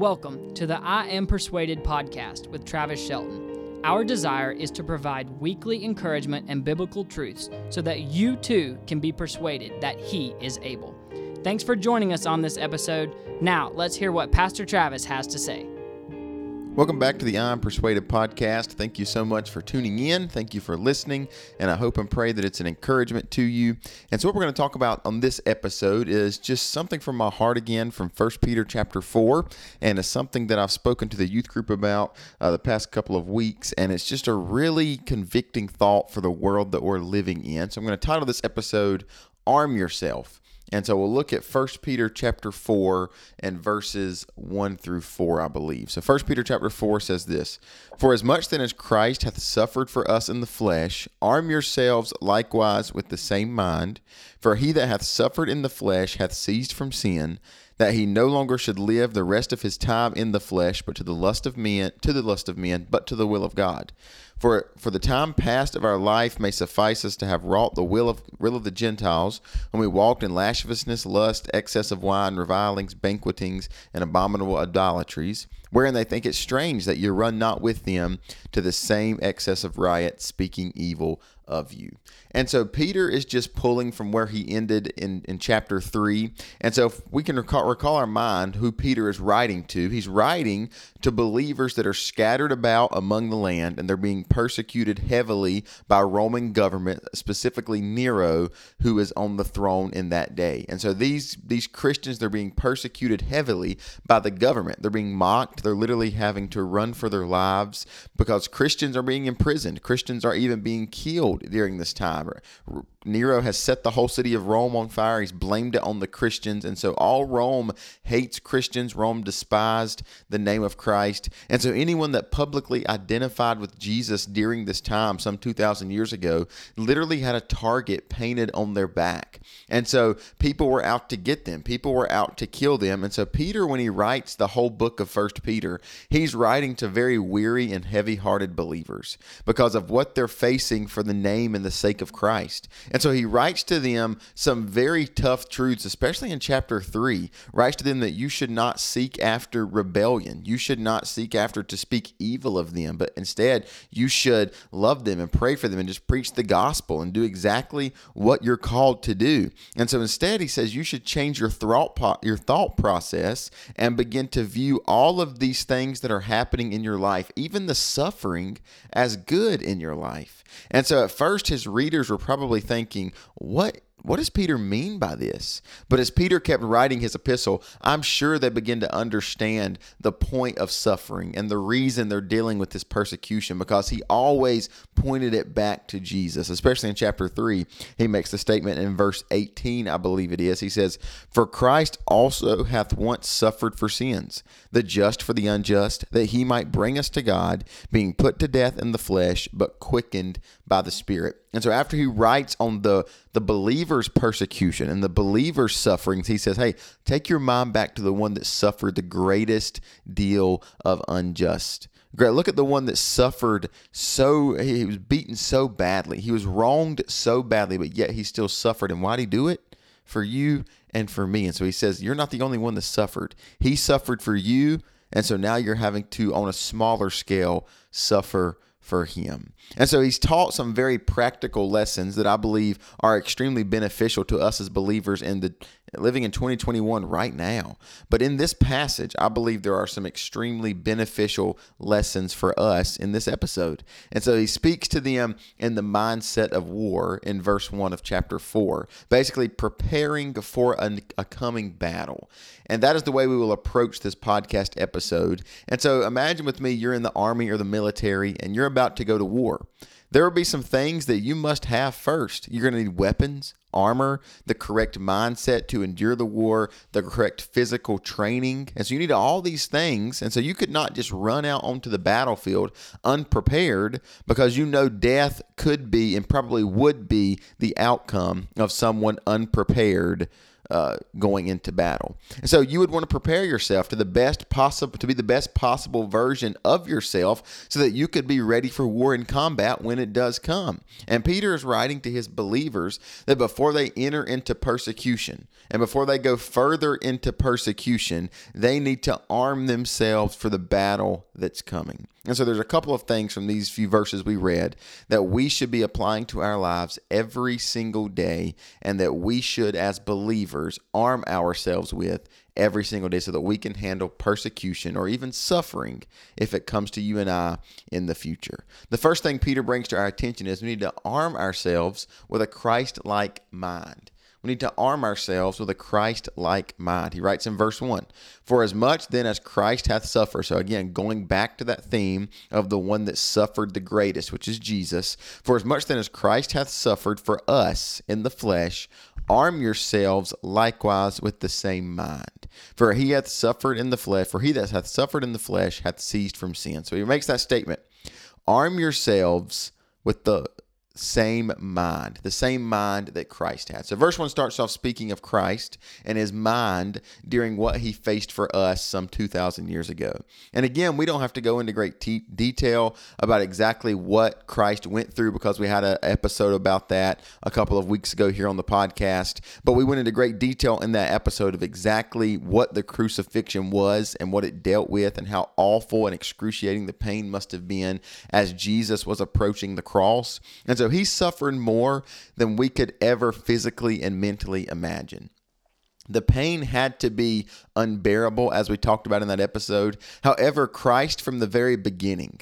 Welcome to the I Am Persuaded podcast with Travis Shelton. Our desire is to provide weekly encouragement and biblical truths so that you too can be persuaded that He is able. Thanks for joining us on this episode. Now, let's hear what Pastor Travis has to say. Welcome back to the I'm Persuaded podcast. Thank you so much for tuning in. Thank you for listening. And I hope and pray that it's an encouragement to you. And so what we're going to talk about on this episode is just something from my heart again from 1 Peter chapter 4. And it's something that I've spoken to the youth group about uh, the past couple of weeks. And it's just a really convicting thought for the world that we're living in. So I'm going to title this episode Arm Yourself. And so we'll look at 1 Peter chapter 4 and verses 1 through 4, I believe. So 1 Peter chapter 4 says this For as much then as Christ hath suffered for us in the flesh, arm yourselves likewise with the same mind. For he that hath suffered in the flesh hath ceased from sin, that he no longer should live the rest of his time in the flesh, but to the lust of men, to the lust of men, but to the will of God. For for the time past of our life may suffice us to have wrought the will of will of the Gentiles, when we walked in lasciviousness, lust, excess of wine, revilings, banquetings, and abominable idolatries, wherein they think it strange that you run not with them to the same excess of riot, speaking evil of you. And so Peter is just pulling from where he ended in, in chapter 3. And so if we can recall, recall our mind who Peter is writing to. He's writing to believers that are scattered about among the land and they're being persecuted heavily by Roman government, specifically Nero, who is on the throne in that day. And so these these Christians they're being persecuted heavily by the government. They're being mocked. They're literally having to run for their lives because Christians are being imprisoned. Christians are even being killed during this time. Nero has set the whole city of Rome on fire. He's blamed it on the Christians. And so all Rome hates Christians. Rome despised the name of Christ. And so anyone that publicly identified with Jesus during this time, some 2,000 years ago, literally had a target painted on their back. And so people were out to get them, people were out to kill them. And so Peter, when he writes the whole book of First Peter, he's writing to very weary and heavy hearted believers because of what they're facing for the name and the sake of Christ. And so he writes to them some very tough truths, especially in chapter 3. Writes to them that you should not seek after rebellion. You should not seek after to speak evil of them, but instead you should love them and pray for them and just preach the gospel and do exactly what you're called to do. And so instead he says you should change your thought your thought process and begin to view all of these things that are happening in your life, even the suffering as good in your life. And so at first his readers were probably thinking, what what does Peter mean by this? But as Peter kept writing his epistle, I'm sure they begin to understand the point of suffering and the reason they're dealing with this persecution because he always pointed it back to Jesus, especially in chapter 3. He makes the statement in verse 18, I believe it is. He says, For Christ also hath once suffered for sins, the just for the unjust, that he might bring us to God, being put to death in the flesh, but quickened by the Spirit. And so after he writes on the the believer's persecution and the believer's sufferings, he says, Hey, take your mind back to the one that suffered the greatest deal of unjust. Great. Look at the one that suffered so he was beaten so badly. He was wronged so badly, but yet he still suffered. And why did he do it? For you and for me. And so he says, You're not the only one that suffered. He suffered for you. And so now you're having to, on a smaller scale, suffer for him. And so he's taught some very practical lessons that I believe are extremely beneficial to us as believers in the living in 2021 right now. But in this passage, I believe there are some extremely beneficial lessons for us in this episode. And so he speaks to them in the mindset of war in verse 1 of chapter 4, basically preparing for a, a coming battle. And that is the way we will approach this podcast episode. And so imagine with me, you're in the army or the military and you're about to go to war there will be some things that you must have first. You're going to need weapons, armor, the correct mindset to endure the war, the correct physical training. And so you need all these things. And so you could not just run out onto the battlefield unprepared because you know death could be and probably would be the outcome of someone unprepared uh, going into battle. And so you would want to prepare yourself to the best possible to be the best possible version of yourself so that you could be ready for war and combat when it does come. And Peter is writing to his believers that before they enter into persecution and before they go further into persecution, they need to arm themselves for the battle that's coming. And so there's a couple of things from these few verses we read that we should be applying to our lives every single day and that we should as believers arm ourselves with every single day so that we can handle persecution or even suffering if it comes to you and I in the future. The first thing Peter brings to our attention is we need to arm ourselves with a Christ-like mind. We need to arm ourselves with a Christ like mind. He writes in verse 1 For as much then as Christ hath suffered, so again, going back to that theme of the one that suffered the greatest, which is Jesus, for as much then as Christ hath suffered for us in the flesh, arm yourselves likewise with the same mind. For he hath suffered in the flesh, for he that hath suffered in the flesh hath ceased from sin. So he makes that statement arm yourselves with the same mind, the same mind that Christ had. So, verse 1 starts off speaking of Christ and his mind during what he faced for us some 2,000 years ago. And again, we don't have to go into great detail about exactly what Christ went through because we had an episode about that a couple of weeks ago here on the podcast. But we went into great detail in that episode of exactly what the crucifixion was and what it dealt with and how awful and excruciating the pain must have been as Jesus was approaching the cross. And so he suffered more than we could ever physically and mentally imagine. The pain had to be unbearable, as we talked about in that episode. However, Christ, from the very beginning,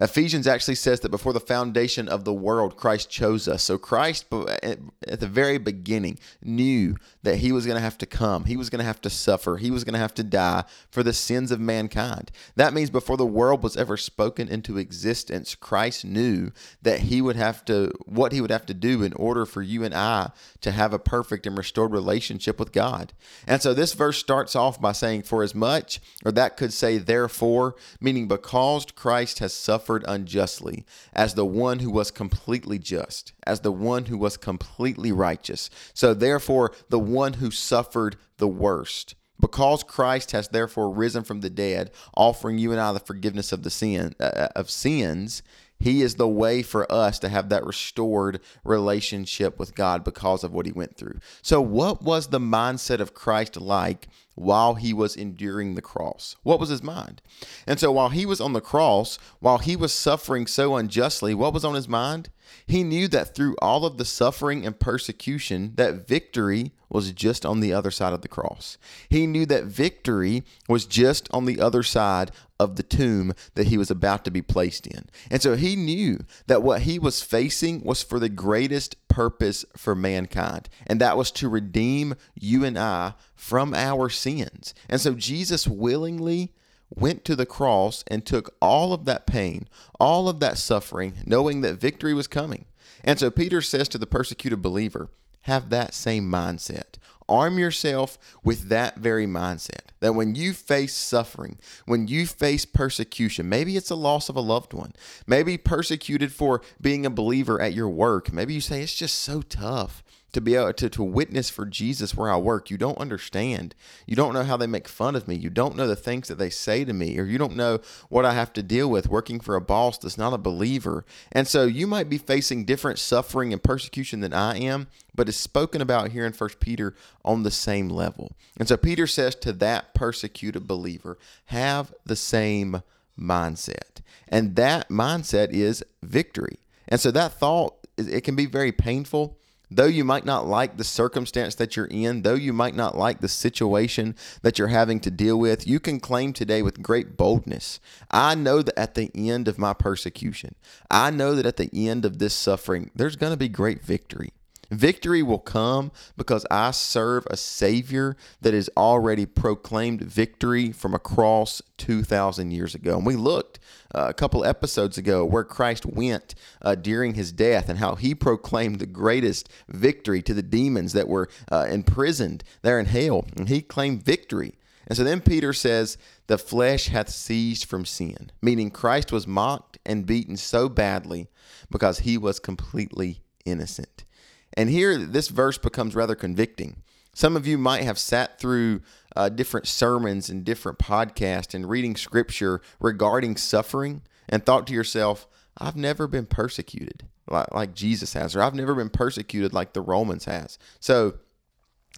Ephesians actually says that before the foundation of the world, Christ chose us. So Christ, at the very beginning, knew that he was going to have to come. He was going to have to suffer. He was going to have to die for the sins of mankind. That means before the world was ever spoken into existence, Christ knew that he would have to, what he would have to do in order for you and I to have a perfect and restored relationship with God. And so this verse starts off by saying, For as much, or that could say, therefore, meaning because Christ has suffered suffered unjustly, as the one who was completely just, as the one who was completely righteous. So therefore, the one who suffered the worst. Because Christ has therefore risen from the dead, offering you and I the forgiveness of the sin uh, of sins, he is the way for us to have that restored relationship with God because of what he went through. So, what was the mindset of Christ like while he was enduring the cross? What was his mind? And so, while he was on the cross, while he was suffering so unjustly, what was on his mind? He knew that through all of the suffering and persecution, that victory was just on the other side of the cross. He knew that victory was just on the other side of the tomb that he was about to be placed in. And so he knew that what he was facing was for the greatest purpose for mankind, and that was to redeem you and I from our sins. And so Jesus willingly went to the cross and took all of that pain, all of that suffering, knowing that victory was coming. And so Peter says to the persecuted believer, have that same mindset. Arm yourself with that very mindset that when you face suffering, when you face persecution, maybe it's a loss of a loved one, maybe persecuted for being a believer at your work, maybe you say it's just so tough to be able to, to witness for Jesus where I work. You don't understand. You don't know how they make fun of me. You don't know the things that they say to me, or you don't know what I have to deal with working for a boss that's not a believer. And so you might be facing different suffering and persecution than I am, but it's spoken about here in First Peter on the same level. And so Peter says to that persecuted believer, have the same mindset. And that mindset is victory. And so that thought, it can be very painful Though you might not like the circumstance that you're in, though you might not like the situation that you're having to deal with, you can claim today with great boldness I know that at the end of my persecution, I know that at the end of this suffering, there's going to be great victory. Victory will come because I serve a Savior that has already proclaimed victory from a cross 2,000 years ago. And we looked uh, a couple episodes ago where Christ went uh, during his death and how he proclaimed the greatest victory to the demons that were uh, imprisoned there in hell. And he claimed victory. And so then Peter says, The flesh hath ceased from sin, meaning Christ was mocked and beaten so badly because he was completely innocent. And here, this verse becomes rather convicting Some of you might have sat through uh, different sermons and different podcasts and reading scripture regarding suffering and thought to yourself, I've never been persecuted like, like Jesus has, or I've never been persecuted like the Romans has. So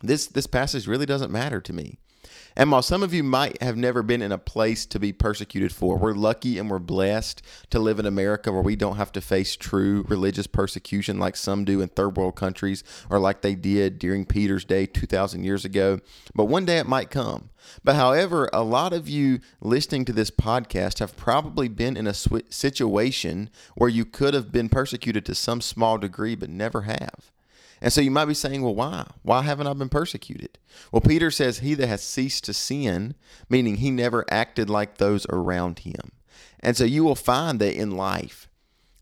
this this passage really doesn't matter to me. And while some of you might have never been in a place to be persecuted for, we're lucky and we're blessed to live in America where we don't have to face true religious persecution like some do in third world countries or like they did during Peter's day 2,000 years ago. But one day it might come. But however, a lot of you listening to this podcast have probably been in a situation where you could have been persecuted to some small degree, but never have. And so you might be saying, well, why? Why haven't I been persecuted? Well, Peter says, He that has ceased to sin, meaning he never acted like those around him. And so you will find that in life,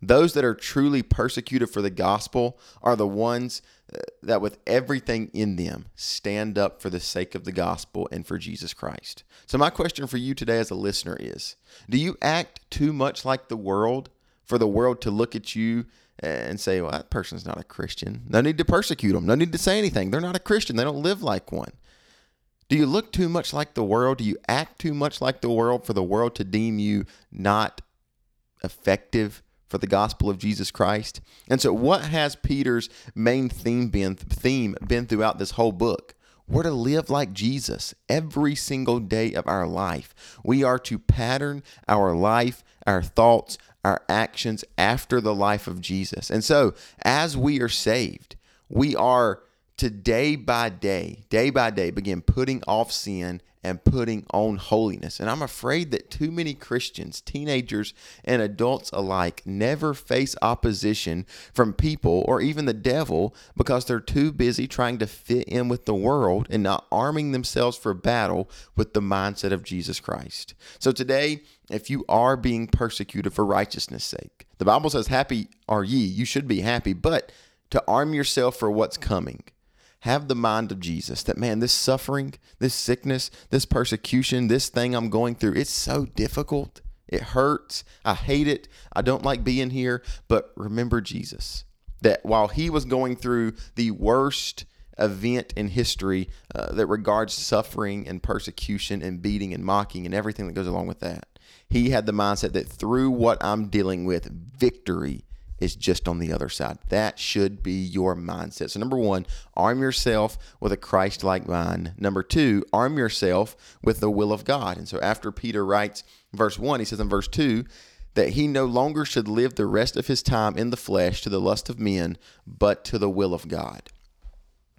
those that are truly persecuted for the gospel are the ones uh, that, with everything in them, stand up for the sake of the gospel and for Jesus Christ. So, my question for you today as a listener is Do you act too much like the world for the world to look at you and say, well, that person's not a Christian. No need to persecute them. No need to say anything. They're not a Christian. They don't live like one. Do you look too much like the world? Do you act too much like the world for the world to deem you not effective for the gospel of Jesus Christ? And so, what has Peter's main theme been, theme been throughout this whole book? We're to live like Jesus every single day of our life. We are to pattern our life, our thoughts, our actions after the life of Jesus. And so, as we are saved, we are to day by day, day by day, begin putting off sin and putting on holiness. And I'm afraid that too many Christians, teenagers and adults alike, never face opposition from people or even the devil because they're too busy trying to fit in with the world and not arming themselves for battle with the mindset of Jesus Christ. So today, if you are being persecuted for righteousness' sake, the Bible says, Happy are ye, you should be happy, but to arm yourself for what's coming have the mind of Jesus that, man, this suffering, this sickness, this persecution, this thing I'm going through, it's so difficult. It hurts. I hate it. I don't like being here. But remember Jesus, that while he was going through the worst event in history uh, that regards suffering and persecution and beating and mocking and everything that goes along with that, he had the mindset that through what I'm dealing with, victory is just on the other side. That should be your mindset. So, number one, arm yourself with a Christ like mind. Number two, arm yourself with the will of God. And so, after Peter writes verse one, he says in verse two, that he no longer should live the rest of his time in the flesh to the lust of men, but to the will of God.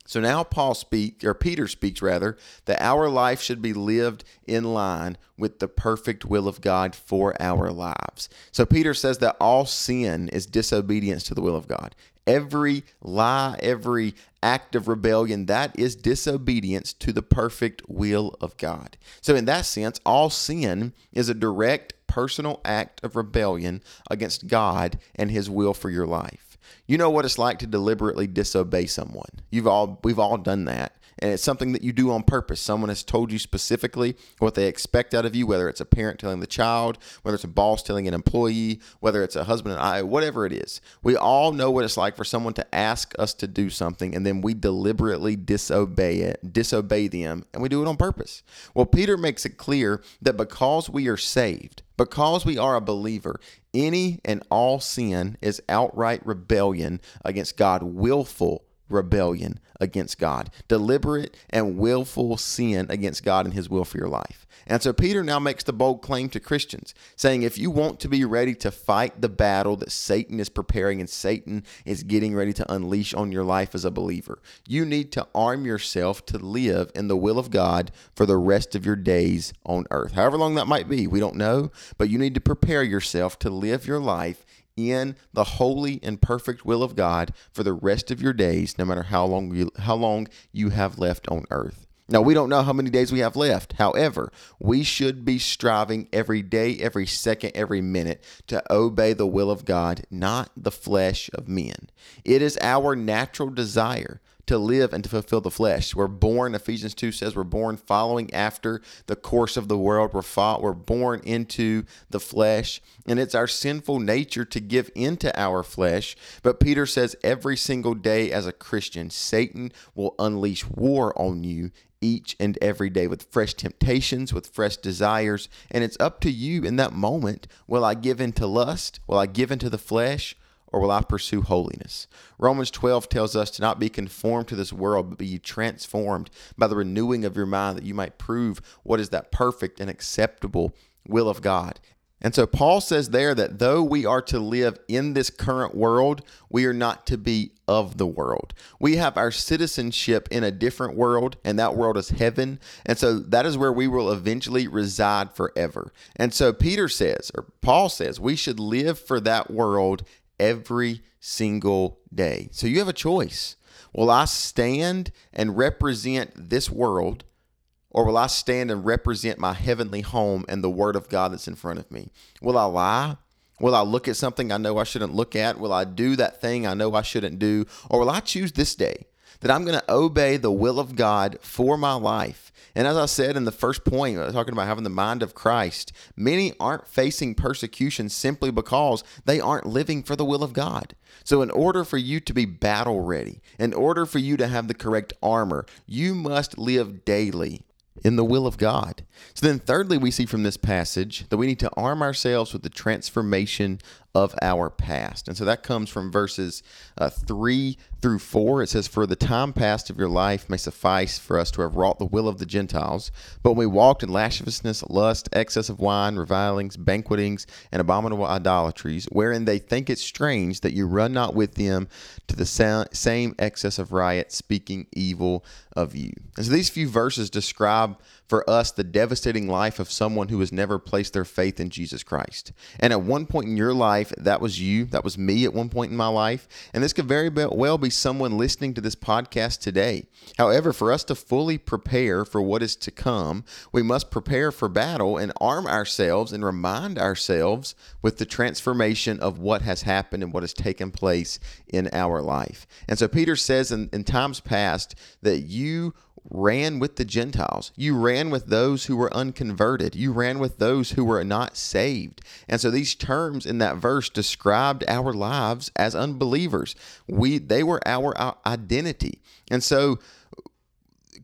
So now Paul speaks, or Peter speaks rather, that our life should be lived in line with the perfect will of God for our lives. So Peter says that all sin is disobedience to the will of God. Every lie, every act of rebellion, that is disobedience to the perfect will of God. So, in that sense, all sin is a direct personal act of rebellion against God and his will for your life. You know what it's like to deliberately disobey someone. You've all we've all done that. And it's something that you do on purpose. Someone has told you specifically what they expect out of you, whether it's a parent telling the child, whether it's a boss telling an employee, whether it's a husband and I, whatever it is. We all know what it's like for someone to ask us to do something and then we deliberately disobey it, disobey them, and we do it on purpose. Well, Peter makes it clear that because we are saved, because we are a believer, any and all sin is outright rebellion against God, willful rebellion against God, deliberate and willful sin against God and His will for your life. And so Peter now makes the bold claim to Christians, saying, if you want to be ready to fight the battle that Satan is preparing and Satan is getting ready to unleash on your life as a believer, you need to arm yourself to live in the will of God for the rest of your days on earth. However long that might be, we don't know, but you need to prepare yourself to live your life in the holy and perfect will of God for the rest of your days, no matter how long you, how long you have left on earth. Now, we don't know how many days we have left. However, we should be striving every day, every second, every minute to obey the will of God, not the flesh of men. It is our natural desire to live and to fulfill the flesh. We're born, Ephesians 2 says, we're born following after the course of the world. We're, fought, we're born into the flesh, and it's our sinful nature to give into our flesh. But Peter says every single day as a Christian, Satan will unleash war on you each and every day with fresh temptations, with fresh desires. And it's up to you in that moment. Will I give into lust? Will I give into the flesh? Or will I pursue holiness? Romans 12 tells us to not be conformed to this world, but be transformed by the renewing of your mind that you might prove what is that perfect and acceptable will of God. And so Paul says there that though we are to live in this current world, we are not to be of the world. We have our citizenship in a different world, and that world is heaven. And so that is where we will eventually reside forever. And so Peter says, or Paul says, we should live for that world every single day. So you have a choice. Will I stand and represent this world, or will I stand and represent my heavenly home and the word of God that's in front of me? Will I lie? Will I look at something I know I shouldn't look at? Will I do that thing I know I shouldn't do? Or will I choose this day that I'm going to obey the will of God for my life and as I said in the first point, uh, talking about having the mind of Christ, many aren't facing persecution simply because they aren't living for the will of God. So, in order for you to be battle ready, in order for you to have the correct armor, you must live daily in the will of God. So then, thirdly, we see from this passage that we need to arm ourselves with the transformation of our past. And so that comes from verses uh, 3 through 4. It says, For the time past of your life may suffice for us to have wrought the will of the Gentiles. But when we walked in lasciviousness, lust, excess of wine, revilings, banquetings, and abominable idolatries, wherein they think it strange that you run not with them to the same excess of riot, speaking evil of you. And so these few verses describe for us the devastating life of someone who has never placed their faith in Jesus Christ. And at one point in your life, that was you, that was me at one point in my life. And this could very well be someone listening to this podcast today. However, for us to fully prepare for what is to come, we must prepare for battle and arm ourselves and remind ourselves with the transformation of what has happened and what has taken place in our life. And so Peter says in, in times past that you ran with the Gentiles. You ran with those who were unconverted. You ran with those who were not saved. And so these terms in that verse described our lives as unbelievers. We they were our, our identity. And so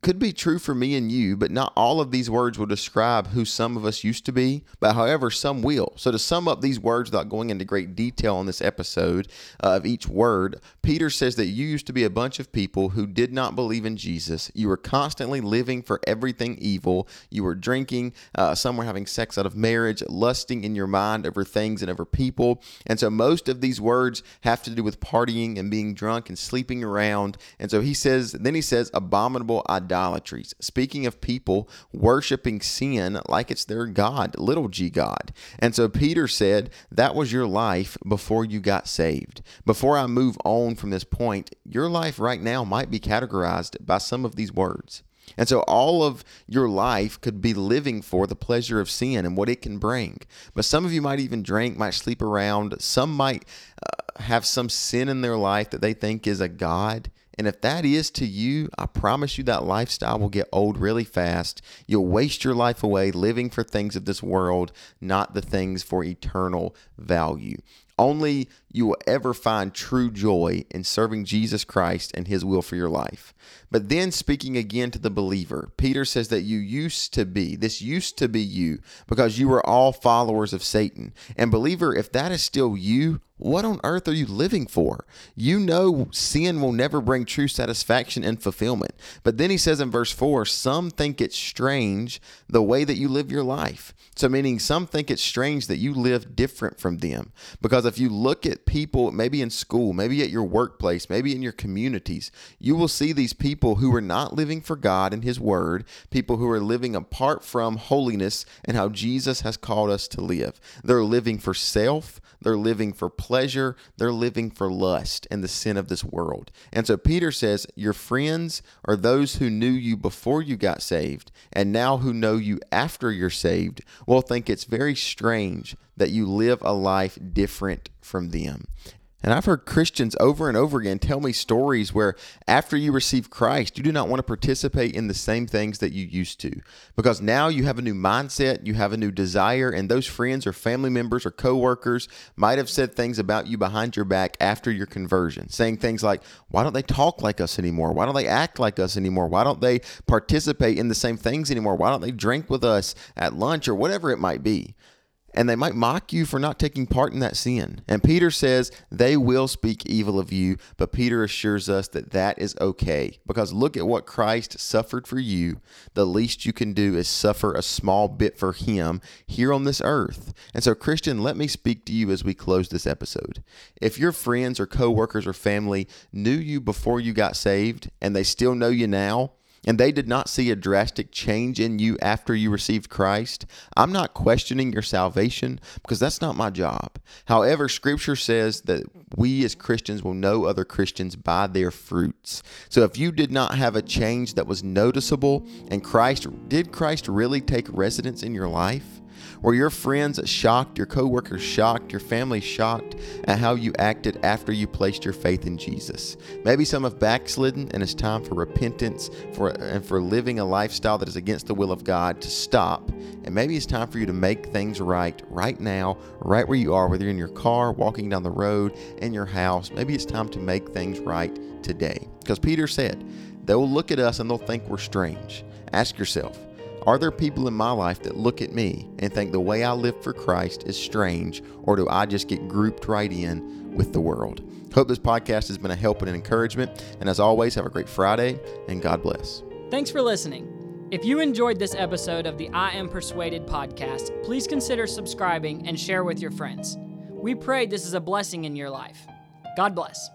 could be true for me and you, but not all of these words will describe who some of us used to be, but however, some will. So, to sum up these words without going into great detail on this episode uh, of each word, Peter says that you used to be a bunch of people who did not believe in Jesus. You were constantly living for everything evil. You were drinking, uh, some were having sex out of marriage, lusting in your mind over things and over people. And so, most of these words have to do with partying and being drunk and sleeping around. And so, he says, then he says, abominable idolatries. Speaking of people worshiping sin like it's their God, little g God. And so Peter said that was your life before you got saved. Before I move on from this point, your life right now might be categorized by some of these words. And so all of your life could be living for the pleasure of sin and what it can bring. But some of you might even drink, might sleep around. Some might uh, have some sin in their life that they think is a God. And if that is to you, I promise you that lifestyle will get old really fast. You'll waste your life away living for things of this world, not the things for eternal value. Only you will ever find true joy in serving Jesus Christ and his will for your life. But then, speaking again to the believer, Peter says that you used to be, this used to be you, because you were all followers of Satan. And, believer, if that is still you, what on earth are you living for? You know sin will never bring true satisfaction and fulfillment. But then he says in verse 4 some think it's strange the way that you live your life. So, meaning some think it's strange that you live different from them. Because if you look at people, maybe in school, maybe at your workplace, maybe in your communities, you will see these people who are not living for God and His Word, people who are living apart from holiness and how Jesus has called us to live. They're living for self, they're living for pleasure, they're living for lust and the sin of this world. And so Peter says, Your friends are those who knew you before you got saved, and now who know you after you're saved will think it's very strange that you live a life different from them. And I've heard Christians over and over again tell me stories where after you receive Christ, you do not want to participate in the same things that you used to because now you have a new mindset, you have a new desire, and those friends or family members or coworkers might have said things about you behind your back after your conversion, saying things like, Why don't they talk like us anymore? Why don't they act like us anymore? Why don't they participate in the same things anymore? Why don't they drink with us at lunch or whatever it might be? And they might mock you for not taking part in that sin. And Peter says they will speak evil of you, but Peter assures us that that is okay because look at what Christ suffered for you. The least you can do is suffer a small bit for him here on this earth. And so, Christian, let me speak to you as we close this episode. If your friends or coworkers or family knew you before you got saved and they still know you now, and they did not see a drastic change in you after you received Christ, I'm not questioning your salvation because that's not my job. However, scripture says that we as Christians will know other Christians by their fruits. So if you did not have a change that was noticeable and Christ, did Christ really take residence in your life? Were your friends shocked, your coworkers shocked, your family shocked at how you acted after you placed your faith in Jesus? Maybe some have backslidden and it's time for repentance for and for living a lifestyle that is against the will of God to stop. And maybe it's time for you to make things right right now, right where you are, whether you're in your car, walking down the road, in your house. Maybe it's time to make things right today. Because Peter said, they'll look at us and they'll think we're strange. Ask yourself, are there people in my life that look at me and think the way I live for Christ is strange, or do I just get grouped right in with the world? Hope this podcast has been a help and an encouragement. And as always, have a great Friday and God bless. Thanks for listening. If you enjoyed this episode of the I Am Persuaded podcast, please consider subscribing and share with your friends. We pray this is a blessing in your life. God bless.